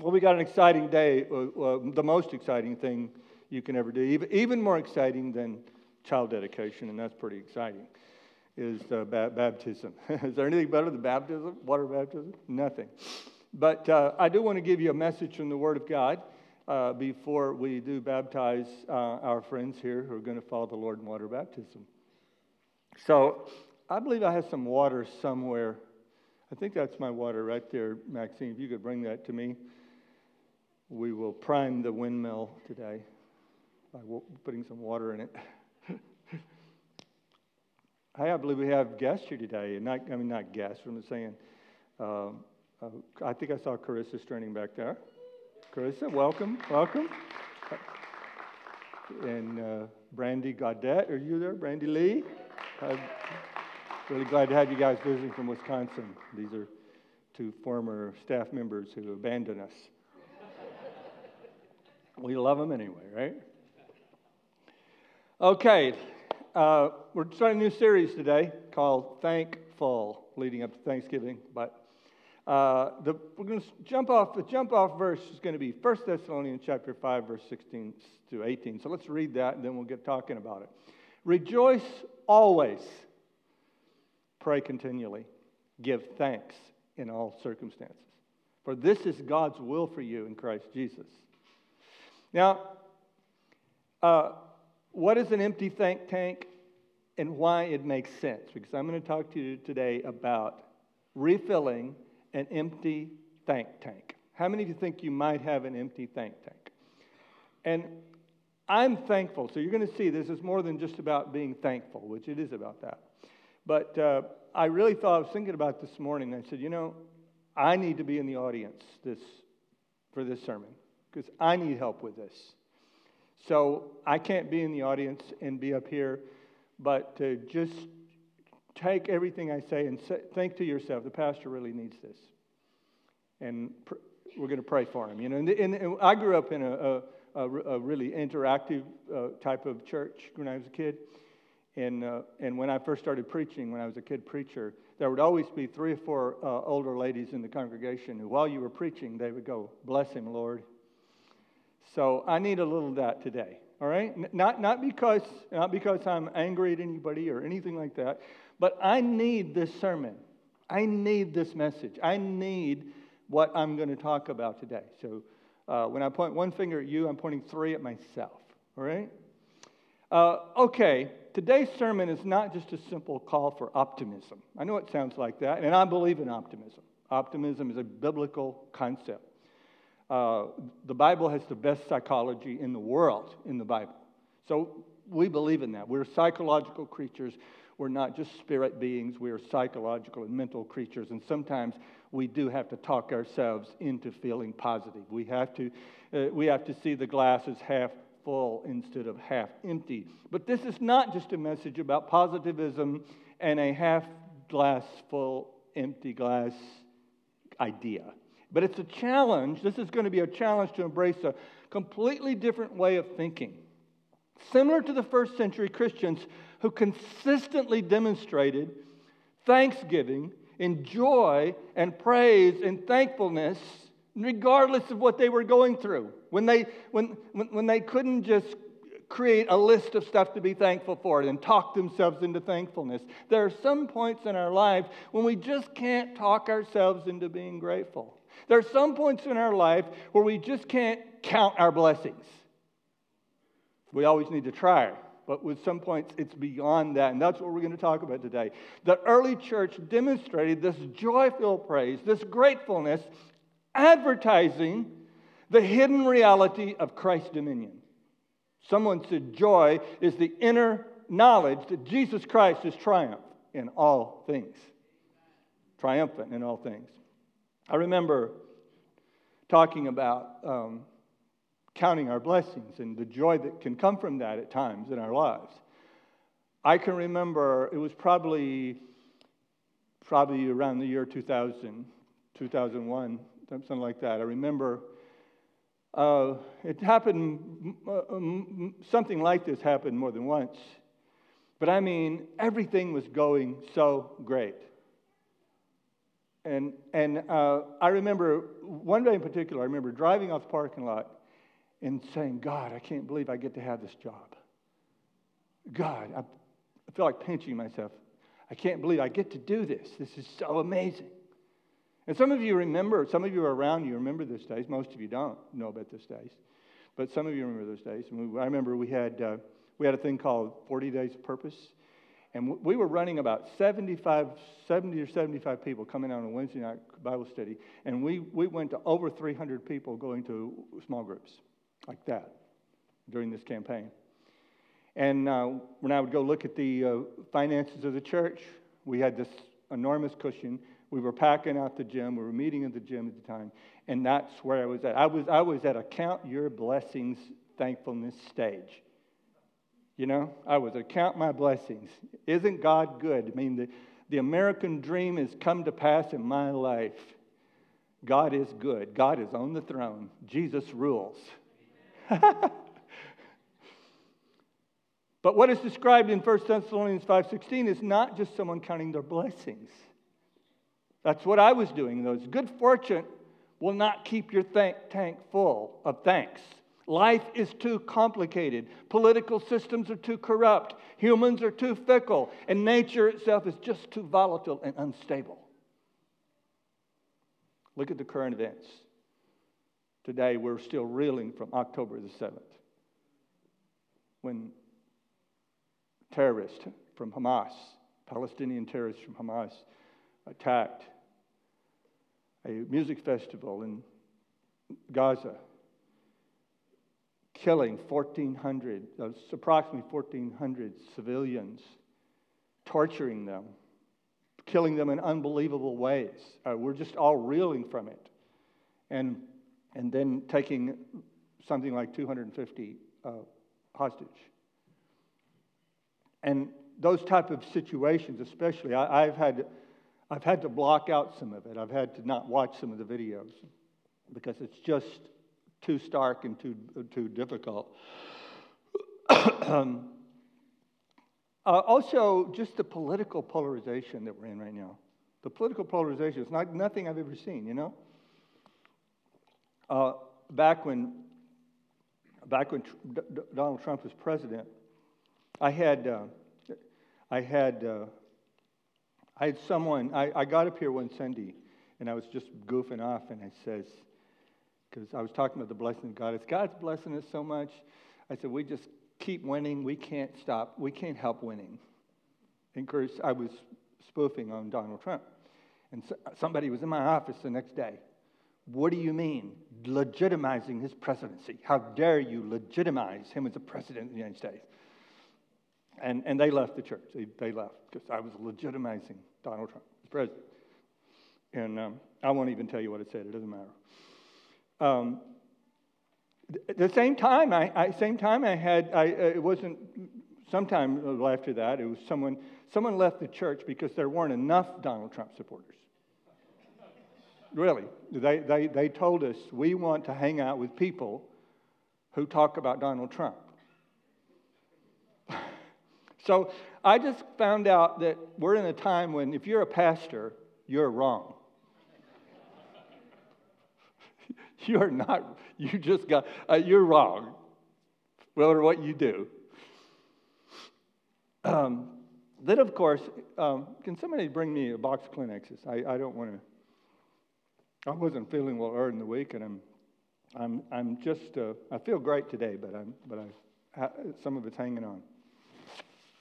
Well, we got an exciting day, uh, uh, the most exciting thing you can ever do, even, even more exciting than child dedication, and that's pretty exciting, is uh, ba- baptism. is there anything better than baptism, water baptism? Nothing. But uh, I do want to give you a message from the Word of God uh, before we do baptize uh, our friends here who are going to follow the Lord in water baptism. So I believe I have some water somewhere. I think that's my water right there, Maxine. If you could bring that to me, we will prime the windmill today by putting some water in it. I believe we have guests here today, and not, I mean, not guests, I'm saying. Uh, uh, I think I saw Carissa standing back there. Carissa, welcome, welcome. And uh, Brandy Gaudette, are you there? Brandy Lee? I'm really glad to have you guys visiting from Wisconsin. These are two former staff members who abandoned us. We love them anyway, right? Okay, uh, we're starting a new series today called Thankful, leading up to Thanksgiving. But uh, the, we're going to jump off. The jump off verse is going to be 1 Thessalonians chapter 5, verse 16 to 18. So let's read that, and then we'll get talking about it. Rejoice always, pray continually, give thanks in all circumstances, for this is God's will for you in Christ Jesus. Now, uh, what is an empty thank tank and why it makes sense? Because I'm going to talk to you today about refilling an empty thank tank. How many of you think you might have an empty thank tank? And I'm thankful. So you're going to see this is more than just about being thankful, which it is about that. But uh, I really thought, I was thinking about this morning. And I said, you know, I need to be in the audience this, for this sermon because I need help with this. So I can't be in the audience and be up here, but to just take everything I say and say, think to yourself, the pastor really needs this. And pr- we're going to pray for him. You know, and, and, and I grew up in a, a, a, really interactive uh, type of church when I was a kid. And, uh, and when I first started preaching, when I was a kid preacher, there would always be three or four uh, older ladies in the congregation who, while you were preaching, they would go, Bless him, Lord. So I need a little of that today. All right? Not, not, because, not because I'm angry at anybody or anything like that, but I need this sermon. I need this message. I need what I'm going to talk about today. So uh, when I point one finger at you, I'm pointing three at myself. All right? Uh, okay, today's sermon is not just a simple call for optimism. I know it sounds like that, and I believe in optimism. Optimism is a biblical concept. Uh, the Bible has the best psychology in the world in the Bible. So we believe in that. We're psychological creatures. We're not just spirit beings. We are psychological and mental creatures. And sometimes we do have to talk ourselves into feeling positive. We have to, uh, we have to see the glass as half full instead of half empty. But this is not just a message about positivism and a half glass full, empty glass idea. But it's a challenge. This is going to be a challenge to embrace a completely different way of thinking. Similar to the first century Christians who consistently demonstrated thanksgiving in joy and praise and thankfulness, regardless of what they were going through. When they, when, when, when they couldn't just create a list of stuff to be thankful for and talk themselves into thankfulness. There are some points in our life when we just can't talk ourselves into being grateful. There are some points in our life where we just can't count our blessings. We always need to try, but with some points it's beyond that, and that's what we're going to talk about today. The early church demonstrated this joyful praise, this gratefulness, advertising the hidden reality of Christ's dominion. Someone said joy is the inner knowledge that Jesus Christ is triumph in all things, triumphant in all things. I remember talking about um, counting our blessings and the joy that can come from that at times in our lives. I can remember it was probably probably around the year 2000, 2001, something like that. I remember uh, it happened, something like this happened more than once. But I mean, everything was going so great. And, and uh, I remember one day in particular, I remember driving off the parking lot and saying, God, I can't believe I get to have this job. God, I, I feel like pinching myself. I can't believe I get to do this. This is so amazing. And some of you remember, some of you are around, you remember those days. Most of you don't know about those days. But some of you remember those days. I remember we had, uh, we had a thing called 40 Days of Purpose. And we were running about 75, 70 or 75 people coming out on a Wednesday night Bible study. And we, we went to over 300 people going to small groups like that during this campaign. And uh, when I would go look at the uh, finances of the church, we had this enormous cushion. We were packing out the gym. We were meeting at the gym at the time. And that's where I was at. I was, I was at a count your blessings thankfulness stage. You know, I was at count my blessings. Isn't God good? I mean, the, the American dream has come to pass in my life. God is good. God is on the throne. Jesus rules. But what is described in 1 Thessalonians 5:16 is not just someone counting their blessings. That's what I was doing. Those good fortune will not keep your tank full of thanks. Life is too complicated. Political systems are too corrupt. Humans are too fickle. And nature itself is just too volatile and unstable. Look at the current events. Today, we're still reeling from October the 7th when terrorists from Hamas, Palestinian terrorists from Hamas, attacked a music festival in Gaza, killing 1,400, uh, approximately 1,400 civilians, torturing them, killing them in unbelievable ways. Uh, we're just all reeling from it. And, and then taking something like 250 uh, hostage. And those type of situations, especially, I, have had, I've had to block out some of it. I've had to not watch some of the videos because it's just too stark and too, too difficult. uh, also, just the political polarization that we're in right now. The political polarization is not, nothing I've ever seen, you know? Uh, back when, back when D- D- Donald Trump was president, I had, uh, I had, uh, I had someone, I, I got up here one Sunday and I was just goofing off and I says, because I was talking about the blessing of God. It's God's blessing us so much. I said, we just keep winning. We can't stop. We can't help winning. And of course, I was spoofing on Donald Trump. And so, somebody was in my office the next day. What do you mean, legitimizing his presidency? How dare you legitimize him as a president of the United States? And, and they left the church. They, they left because I was legitimizing Donald Trump as president. And um, I won't even tell you what it said. It doesn't matter. Um, the same time, I, I, same time I had, I, uh, it wasn't sometime after that, it was someone, someone left the church because there weren't enough Donald Trump supporters. really. They, they, they told us, we want to hang out with people who talk about Donald Trump. So I just found out that we're in a time when if you're a pastor, you're wrong. you're not, you just got, uh, you're wrong, whether what you do. Um, then, of course, um, can somebody bring me a box of Kleenexes? I, I don't want to. I wasn't feeling well early in the week, and I'm, I'm, I'm just. Uh, I feel great today, but I'm, but I, some of it's hanging on.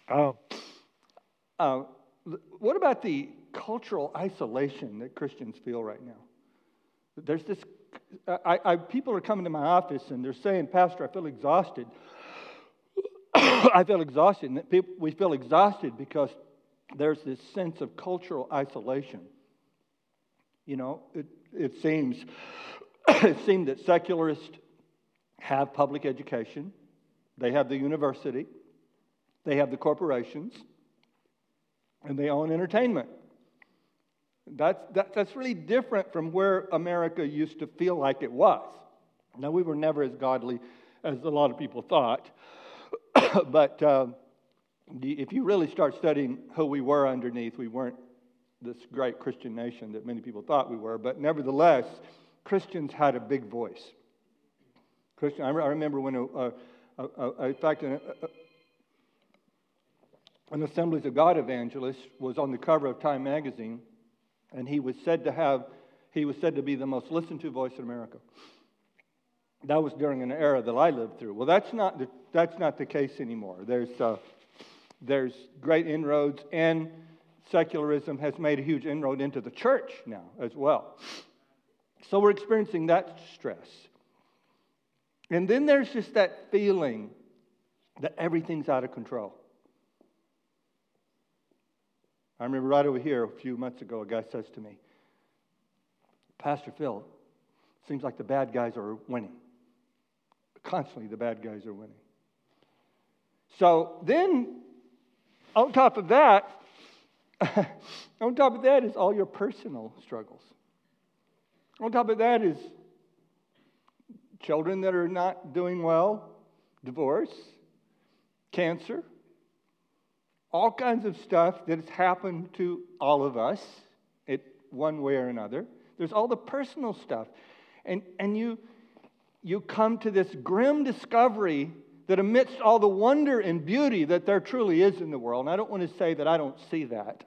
Uh, uh, what about the cultural isolation that Christians feel right now? There's this, I, I, people are coming to my office and they're saying, Pastor, I feel exhausted. I feel exhausted. And people, we feel exhausted because there's this sense of cultural isolation. You know, it, it seems it seems that secularists have public education, they have the university, they have the corporations, and they own entertainment. That's, that, that's really different from where America used to feel like it was. Now, we were never as godly as a lot of people thought, but uh, if you really start studying who we were underneath, we weren't this great Christian nation that many people thought we were, but nevertheless, Christians had a big voice. Christian, I, remember when, a, a, a, in fact, an, an Assemblies of God evangelist was on the cover of Time magazine, and he was said to have, he was said to be the most listened to voice in America. That was during an era that I lived through. Well, that's not the, that's not the case anymore. There's, uh, there's great inroads, and secularism has made a huge inroad into the church now as well. So we're experiencing that stress. And then there's just that feeling that everything's out of control. I remember right over here a few months ago, a guy says to me, Pastor Phil, seems like the bad guys are winning. Constantly, the bad guys are winning. So then, on top of that, on top of that is all your personal struggles. On top of that is children that are not doing well, divorce, cancer, all kinds of stuff that has happened to all of us in one way or another. There's all the personal stuff. And, and you, you come to this grim discovery that amidst all the wonder and beauty that there truly is in the world, and I don't want to say that I don't see that,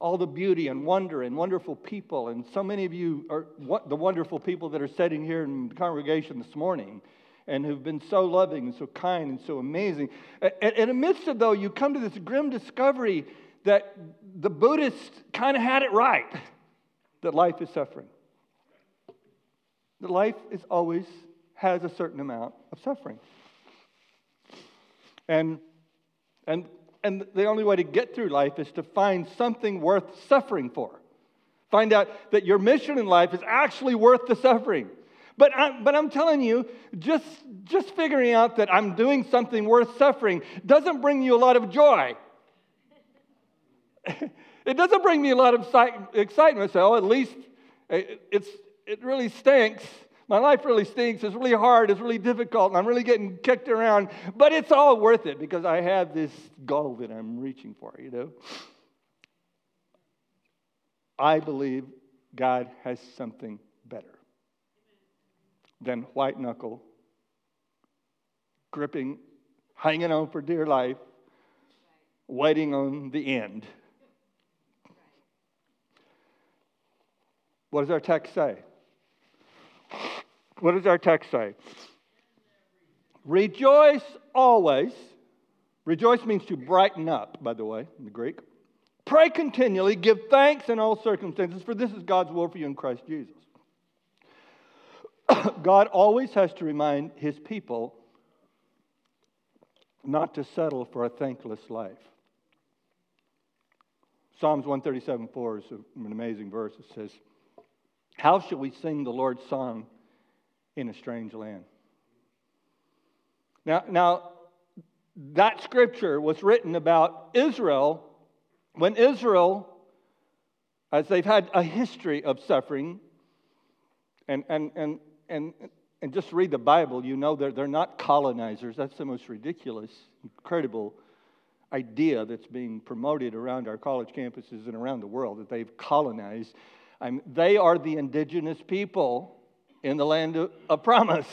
all the beauty and wonder and wonderful people, and so many of you are the wonderful people that are sitting here in the congregation this morning and who've been so loving and so kind and so amazing. And amidst it, though, you come to this grim discovery that the Buddhists kind of had it right that life is suffering. That life is always has a certain amount of suffering. And, and, and the only way to get through life is to find something worth suffering for. Find out that your mission in life is actually worth the suffering. But, I, but I'm telling you, just, just figuring out that I'm doing something worth suffering doesn't bring you a lot of joy. it doesn't bring me a lot of excitement. So, at least it's, it really stinks. My life really stinks. It's really hard. It's really difficult. And I'm really getting kicked around. But it's all worth it because I have this goal that I'm reaching for, you know? I believe God has something better than white knuckle, gripping, hanging on for dear life, waiting on the end. What does our text say? What does our text say? Rejoice always. Rejoice means to brighten up, by the way, in the Greek. Pray continually, give thanks in all circumstances, for this is God's will for you in Christ Jesus. God always has to remind his people not to settle for a thankless life. Psalms 137 4 is an amazing verse. It says, How shall we sing the Lord's song in a strange land? Now, now that scripture was written about Israel when Israel, as they've had a history of suffering, and, and, and and, and just read the Bible, you know they're, they're not colonizers. That's the most ridiculous, incredible idea that's being promoted around our college campuses and around the world that they've colonized. I mean, they are the indigenous people in the land of, of promise.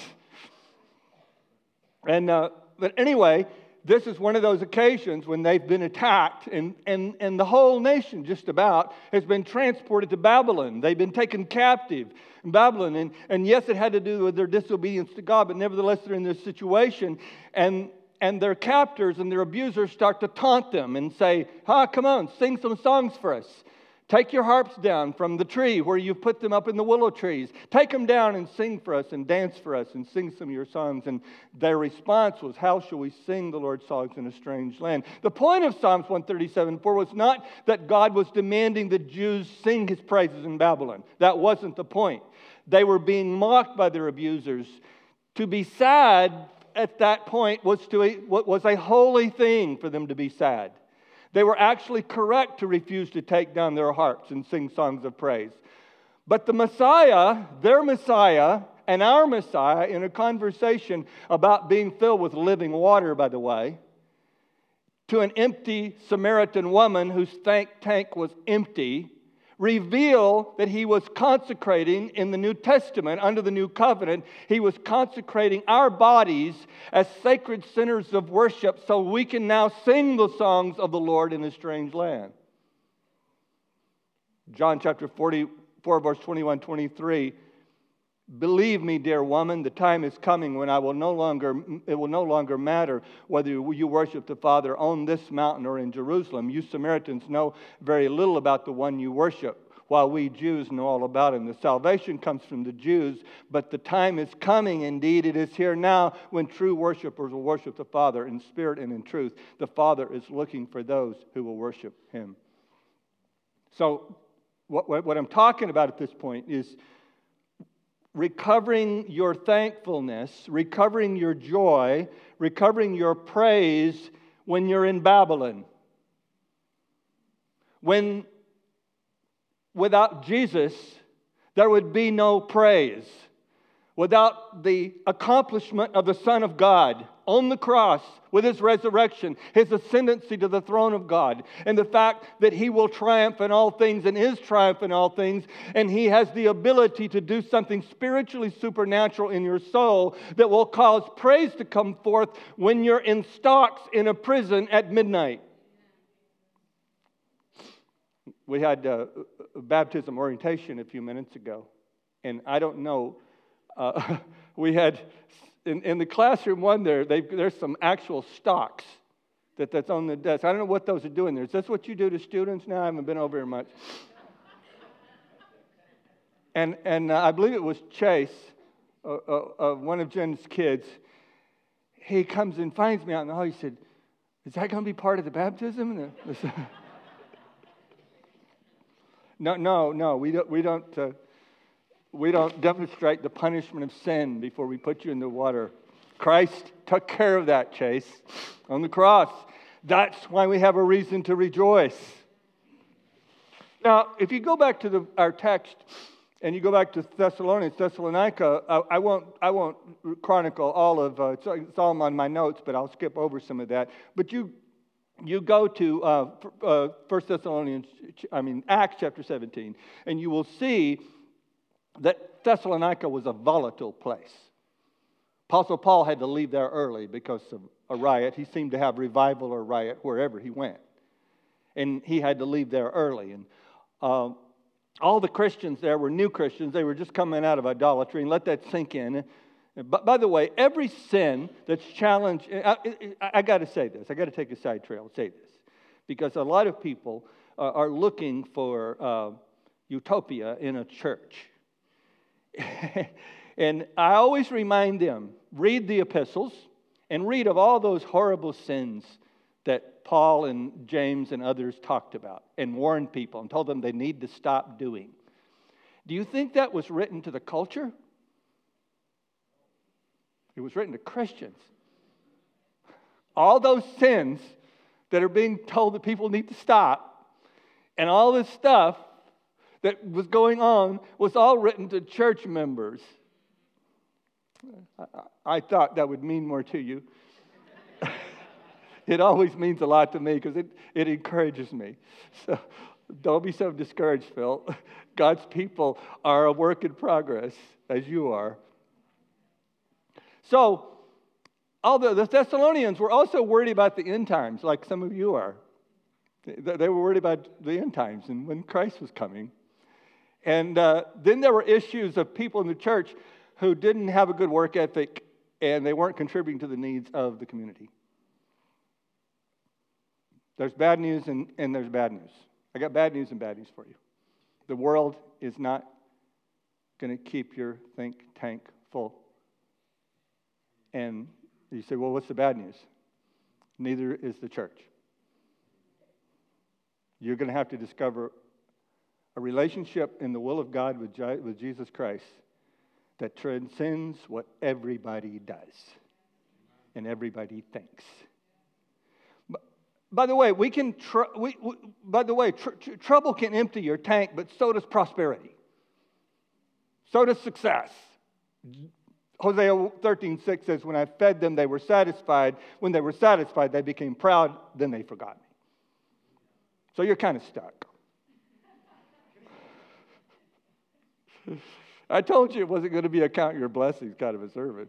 And, uh, but anyway, this is one of those occasions when they've been attacked, and, and, and the whole nation, just about, has been transported to Babylon. They've been taken captive in Babylon. And, and yes, it had to do with their disobedience to God, but nevertheless, they're in this situation. And, and their captors and their abusers start to taunt them and say, Ha, come on, sing some songs for us. Take your harps down from the tree where you've put them up in the willow trees. Take them down and sing for us and dance for us and sing some of your songs. And their response was, How shall we sing the Lord's songs in a strange land? The point of Psalms 137 4 was not that God was demanding the Jews sing his praises in Babylon. That wasn't the point. They were being mocked by their abusers. To be sad at that point was, to, was a holy thing for them to be sad. They were actually correct to refuse to take down their harps and sing songs of praise. But the Messiah, their Messiah, and our Messiah, in a conversation about being filled with living water, by the way, to an empty Samaritan woman whose tank was empty, reveal that he was consecrating in the New Testament, under the new covenant, he was consecrating our bodies as sacred centers of worship so we can now sing the songs of the Lord in a strange land. John chapter 44, verse 21 23. Believe me, dear woman, the time is coming when I will no longer, it will no longer matter whether you worship the Father on this mountain or in Jerusalem. You Samaritans know very little about the one you worship, while we Jews know all about him. The salvation comes from the Jews, but the time is coming, indeed, it is here now, when true worshipers will worship the Father in spirit and in truth. The Father is looking for those who will worship him. So, what, what I'm talking about at this point is recovering your thankfulness, recovering your joy, recovering your praise when you're in Babylon. When without Jesus, there would be no praise. Without the accomplishment of the Son of God, on the cross with his resurrection, his ascendancy to the throne of God, and the fact that he will triumph in all things and is triumph in all things, and he has the ability to do something spiritually supernatural in your soul that will cause praise to come forth when you're in stocks in a prison at midnight. We had uh, baptism orientation a few minutes ago, and I don't know. Uh, we had in, in the classroom one there, there's some actual stocks that, that's on the desk. I don't know what those are doing there. Is this what you do to students now? I haven't been over here much. and and uh, I believe it was Chase, uh, uh, one of Jen's kids. He comes and finds me out in the hall. He said, Is that going to be part of the baptism? no, no, no. We don't. We don't uh, we don't demonstrate the punishment of sin before we put you in the water. Christ took care of that, Chase, on the cross. That's why we have a reason to rejoice. Now, if you go back to the, our text and you go back to Thessalonians, Thessalonica, I, I won't, I won't chronicle all of uh, it's, it's all on my notes, but I'll skip over some of that. But you you go to uh, uh, 1 Thessalonians, I mean, Acts chapter 17, and you will see that Thessalonica was a volatile place. Apostle Paul had to leave there early because of a riot. He seemed to have revival or riot wherever he went. And he had to leave there early. And uh, all the Christians there were new Christians. They were just coming out of idolatry. And let that sink in. But by the way, every sin that's challenged, I, I, I got to say this. I got to take a side trail and say this. Because a lot of people uh, are looking for uh, utopia in a church. and I always remind them read the epistles and read of all those horrible sins that Paul and James and others talked about and warned people and told them they need to stop doing. Do you think that was written to the culture? It was written to Christians. All those sins that are being told that people need to stop, and all this stuff that was going on was all written to church members. I, I thought that would mean more to you. it always means a lot to me because it, it encourages me. So don't be so discouraged, Phil. God's people are a work in progress, as you are. So, although the Thessalonians were also worried about the end times, like some of you are. They were worried about the end times and when Christ was coming. And uh, then there were issues of people in the church who didn't have a good work ethic and they weren't contributing to the needs of the community. There's bad news and, and there's bad news. I got bad news and bad news for you. The world is not going to keep your thank tank full. And you say, well, what's the bad news? Neither is the church. You're going to have to discover a relationship in the will of God with, with Jesus Christ that transcends what everybody does and everybody thinks. By the way, we can. Tr- we, we, by the way, tr- tr- trouble can empty your tank, but so does prosperity. So does success. Hosea 13, 6 says, When I fed them, they were satisfied. When they were satisfied, they became proud. Then they forgot me. So you're kind of stuck. I told you it wasn't going to be a count your blessings kind of a sermon.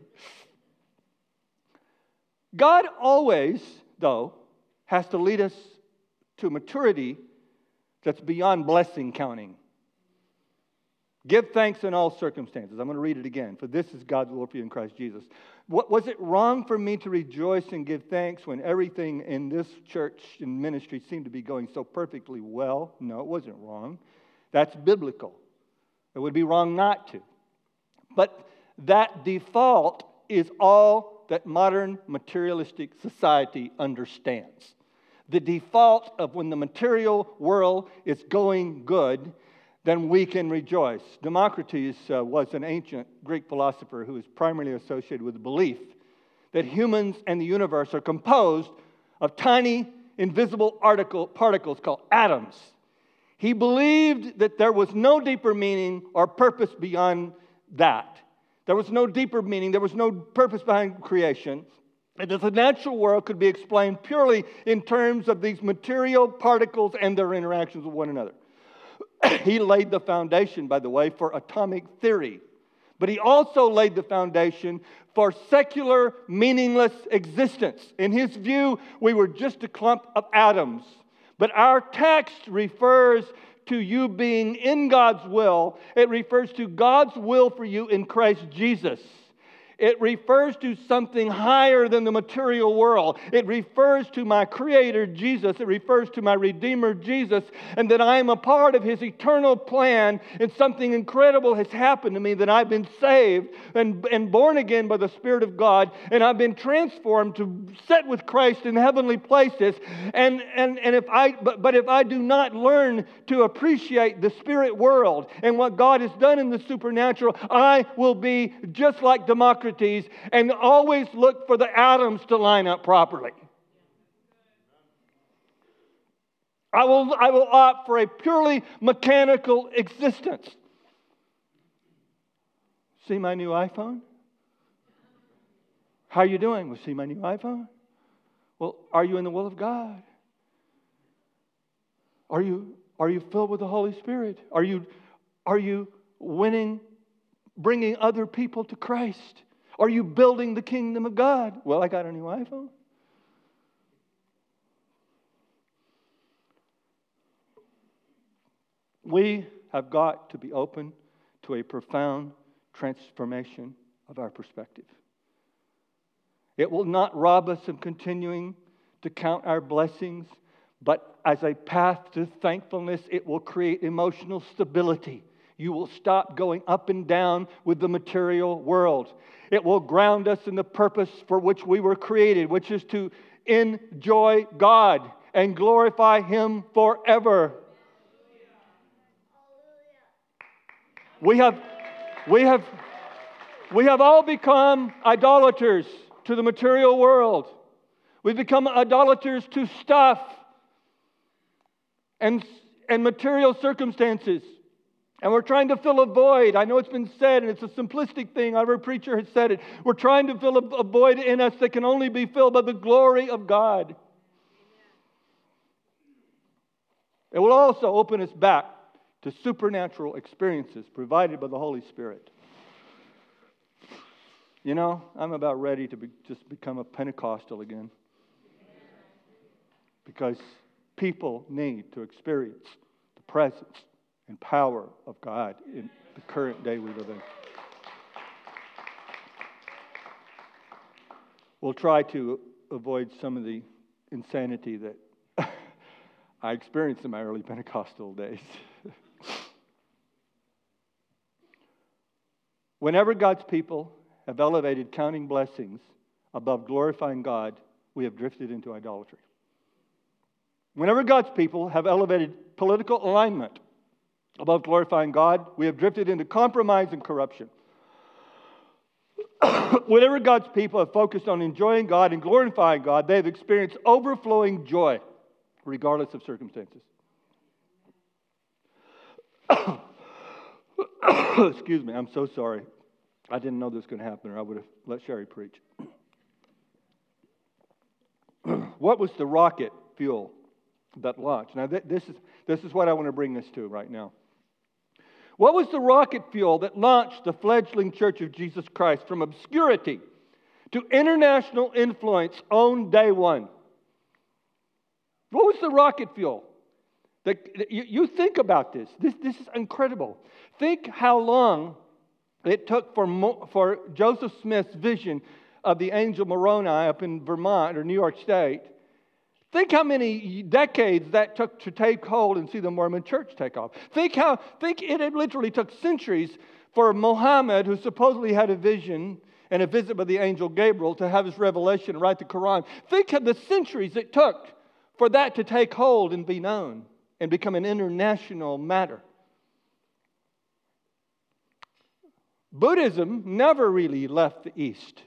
God always, though, has to lead us to maturity that's beyond blessing counting. Give thanks in all circumstances. I'm going to read it again. For this is God's will for you in Christ Jesus. What, was it wrong for me to rejoice and give thanks when everything in this church and ministry seemed to be going so perfectly well? No, it wasn't wrong. That's biblical. It would be wrong not to. But that default is all that modern materialistic society understands. The default of when the material world is going good then we can rejoice. Democritus uh, was an ancient Greek philosopher who was primarily associated with the belief that humans and the universe are composed of tiny, invisible article, particles called atoms. He believed that there was no deeper meaning or purpose beyond that. There was no deeper meaning, there was no purpose behind creation. And that the natural world could be explained purely in terms of these material particles and their interactions with one another. he laid the foundation, by the way, for atomic theory. But he also laid the foundation for secular, meaningless existence. In his view, we were just a clump of atoms. But our text refers to you being in God's will, it refers to God's will for you in Christ Jesus. It refers to something higher than the material world. It refers to my Creator Jesus. It refers to my Redeemer Jesus, and that I am a part of His eternal plan, and something incredible has happened to me that I've been saved and, and born again by the Spirit of God, and I've been transformed to sit with Christ in heavenly places. And, and, and if I, but, but if I do not learn to appreciate the spirit world and what God has done in the supernatural, I will be just like Democritus Socrates and always look for the atoms to line up properly. I will, I will opt for a purely mechanical existence. See my new iPhone? How are you doing? Well, see my new iPhone? Well, are you in the will of God? Are you, are you filled with the Holy Spirit? Are you, are you winning, bringing other people to Christ? Are you building the kingdom of God? Well, I got a new iPhone. We have got to be open to a profound transformation of our perspective. It will not rob us of continuing to count our blessings, but as a path to thankfulness, it will create emotional stability. You will stop going up and down with the material world. It will ground us in the purpose for which we were created, which is to enjoy God and glorify Him forever. We have, we have, we have all become idolaters to the material world. We've become idolaters to stuff and, and material circumstances. And we're trying to fill a void. I know it's been said, and it's a simplistic thing. Every preacher has said it. We're trying to fill a, void in us that can only be filled by the glory of God. It will also open us back to supernatural experiences provided by the Holy Spirit. You know, I'm about ready to be, just become a Pentecostal again. Because people need to experience the presence and power of God in the current day we live in. We'll try to avoid some of the insanity that I experienced in my early Pentecostal days. Whenever God's people have elevated counting blessings above glorifying God, we have drifted into idolatry. Whenever God's people have elevated political alignment above glorifying God, we have drifted into compromise and corruption. Whenever God's people have focused on enjoying God and glorifying God, they have experienced overflowing joy, regardless of circumstances. Excuse me, I'm so sorry. I didn't know this was going to happen, or I would have let Sherry preach. what was the rocket fuel that launched? Now, this is, this is what I want to bring this to right now. What was the rocket fuel that launched the fledgling Church of Jesus Christ from obscurity to international influence on day one? What was the rocket fuel? The, you, you think about this. this. This is incredible. Think how long it took for, for Joseph Smith's vision of the angel Moroni up in Vermont or New York State. Think how many decades that took to take hold and see the Mormon church take off. Think how, think it, it literally took centuries for Muhammad, who supposedly had a vision and a visit by the angel Gabriel to have his revelation and write the Quran. Think of the centuries it took for that to take hold and be known and become an international matter. Buddhism never really left the East.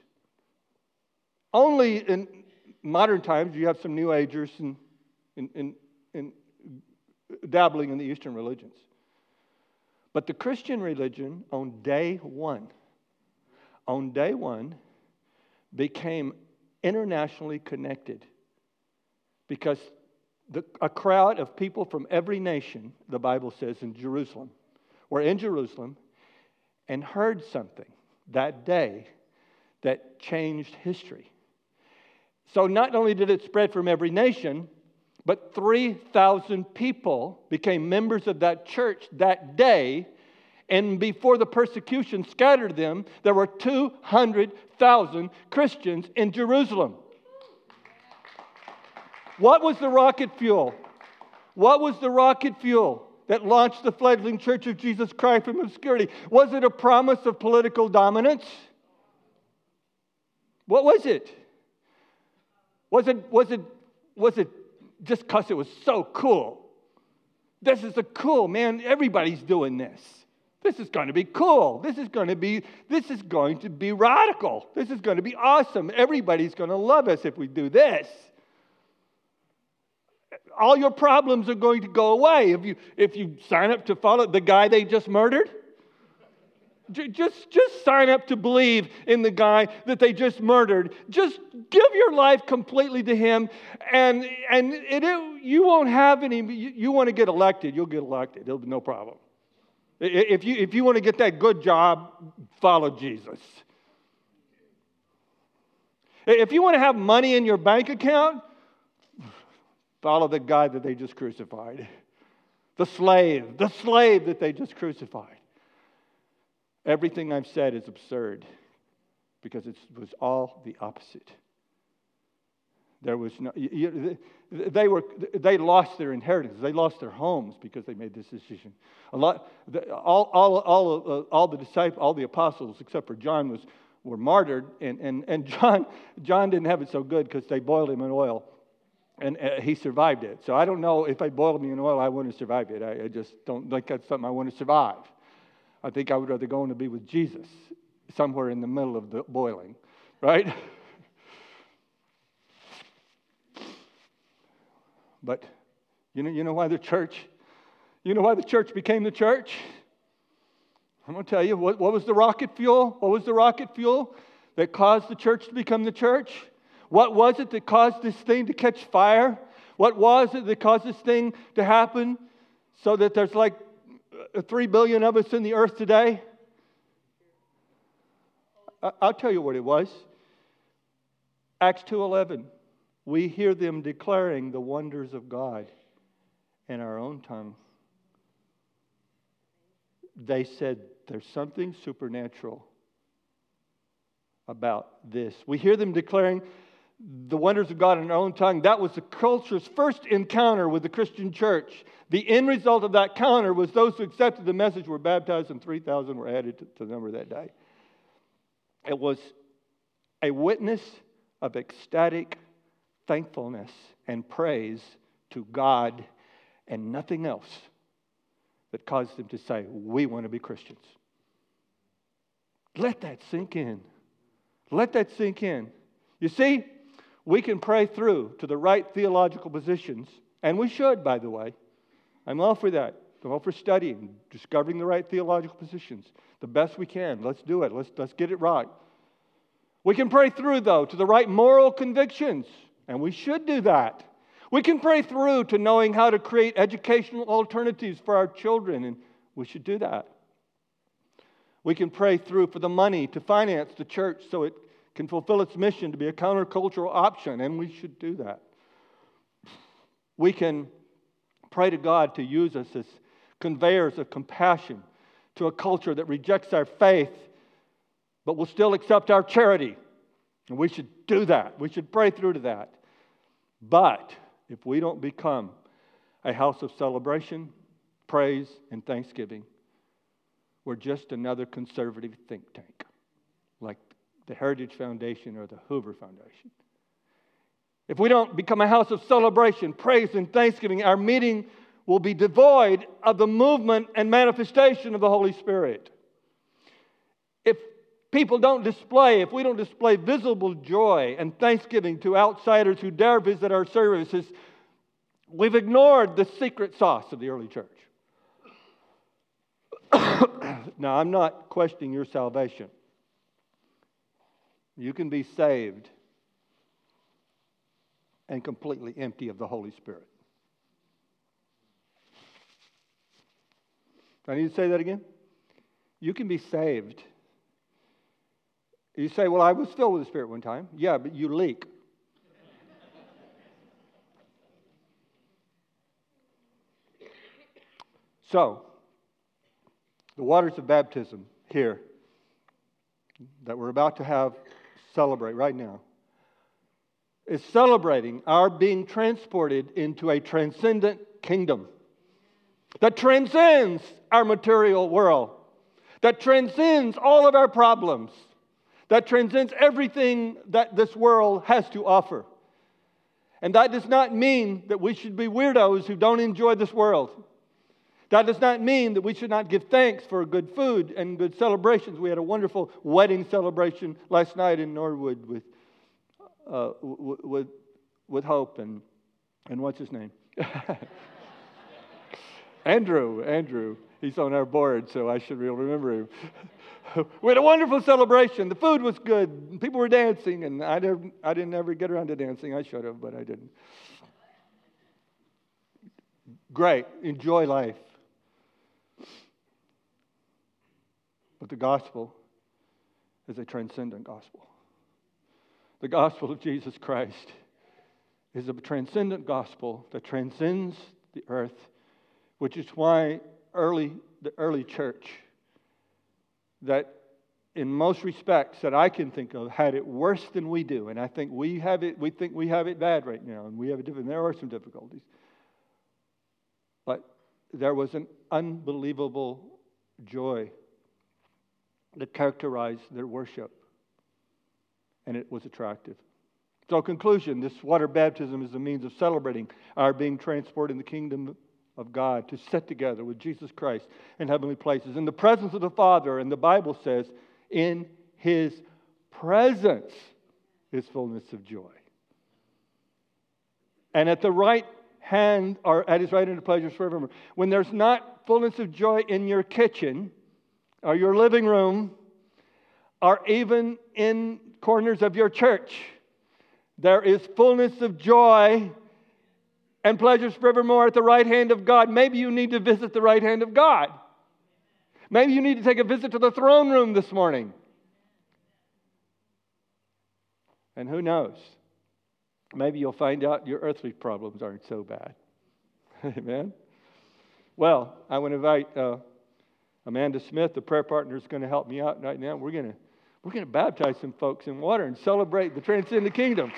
Only in modern times you have some New Agers and, and, and, and dabbling in the Eastern religions. But the Christian religion on day one, on day one, became internationally connected because the, a crowd of people from every nation, the Bible says, in Jerusalem, were in Jerusalem and heard something that day that changed history. So not only did it spread from every nation, but 3,000 people became members of that church that day. And before the persecution scattered them, there were 200,000 Christians in Jerusalem. What was the rocket fuel? What was the rocket fuel that launched the fledgling Church of Jesus Christ from obscurity? Was it a promise of political dominance? What was it? Was it, was it, was it just because it was so cool? This is a cool, man. Everybody's doing this. This is going to be cool. This is going to be this is going to be radical. This is going to be awesome. Everybody's going to love us if we do this. All your problems are going to go away if you if you sign up to follow the guy they just murdered. Just, just sign up to believe in the guy that they just murdered. Just give your life completely to him, and, and it, it, you won't have any. You, you want to get elected, you'll get elected. It'll be no problem. If you, if you want to get that good job, follow Jesus. If you want to have money in your bank account, follow the guy that they just crucified. The slave, the slave that they just crucified. Everything I've said is absurd because it was all the opposite. There was no, they, were, they lost their inheritance. They lost their homes because they made this decision. A lot, all, all, all, uh, all the disciples, all the apostles, except for John, was, were martyred. And, and, and John, John didn't have it so good because they boiled him in oil and uh, he survived it. So I don't know if they boiled me in oil, I wouldn't have survived it. I, I just don't think that's something I want to survive. I think I would rather go and be with Jesus somewhere in the middle of the boiling, right? but you know, you know why the church, you know why the church became the church? I'm going to tell you what, what was the rocket fuel? What was the rocket fuel that caused the church to become the church? What was it that caused this thing to catch fire? What was it that caused this thing to happen so that there's like Uh, three billion of us in the earth today? I'll tell you what it was. Acts 2:11. We hear them declaring the wonders of God in our own tongue. They said there's something supernatural about this. We hear them declaring the wonders of God in our own tongue. That was the culture's first encounter with the Christian church. The end result of that encounter was those who accepted the message were baptized, and 3,000 were added to, to the number that day. It was a witness of ecstatic thankfulness and praise to God and nothing else that caused them to say, We want to be Christians. Let that sink in. Let that sink in. You see, we can pray through to the right theological positions, and we should, by the way. I'm all for that. I'm all for studying, discovering the right theological positions the best we can. Let's do it. Let's, let's get it right. We can pray through, though, to the right moral convictions, and we should do that. We can pray through to knowing how to create educational alternatives for our children, and we should do that. We can pray through for the money to finance the church so it can fulfill its mission to be a countercultural option, and we should do that. We can pray to God to use us as conveyors of compassion to a culture that rejects our faith but will still accept our charity. And we should do that. We should pray through to that. But if we don't become a house of celebration, praise, and thanksgiving, we're just another conservative think tank, the Heritage Foundation or the Hoover Foundation. If we don't become a house of celebration, praise, and thanksgiving, our meeting will be devoid of the movement and manifestation of the Holy Spirit. If people don't display, if we don't display visible joy and thanksgiving to outsiders who dare visit our services, we've ignored the secret sauce of the early church. now, I'm not questioning your salvation. You can be saved and completely empty of the Holy Spirit. I need to say that again. You can be saved. You say, Well, I was filled with the Spirit one time. Yeah, but you leak. so, the waters of baptism here that we're about to have celebrate right now is celebrating our being transported into a transcendent kingdom that transcends our material world, that transcends all of our problems, that transcends everything that this world has to offer. And that does not mean that we should be weirdos who don't enjoy this world. That does not mean that we should not give thanks for good food and good celebrations. We had a wonderful wedding celebration last night in Norwood with, uh, with, with Hope and, and what's his name? Andrew, Andrew. He's on our board, so I should really remember him. we had a wonderful celebration. The food was good. People were dancing, and I didn't, I didn't ever get around to dancing. I should have, but I didn't. Great. Enjoy life. But the gospel is a transcendent gospel. The gospel of Jesus Christ is a transcendent gospel that transcends the earth, which is why early, the early church, that in most respects that I can think of, had it worse than we do. And I think we have it, we think we have it bad right now, and we have it different. There are some difficulties. But there was an unbelievable joy that characterized their worship, and it was attractive. So, conclusion this water baptism is a means of celebrating our being transported in the kingdom of God to sit together with Jesus Christ in heavenly places. In the presence of the Father, and the Bible says, in his presence is fullness of joy. And at the right hand, or at his right hand, pleasures forevermore. When there's not fullness of joy in your kitchen, or your living room, or even in corners of your church. There is fullness of joy and pleasures forevermore at the right hand of God. Maybe you need to visit the right hand of God. Maybe you need to take a visit to the throne room this morning. And who knows? Maybe you'll find out your earthly problems aren't so bad. Amen? Well, I want to invite. Uh, Amanda Smith, the prayer partner, is going to help me out right now. We're going to we're going to baptize some folks in water and celebrate the transcendent kingdom.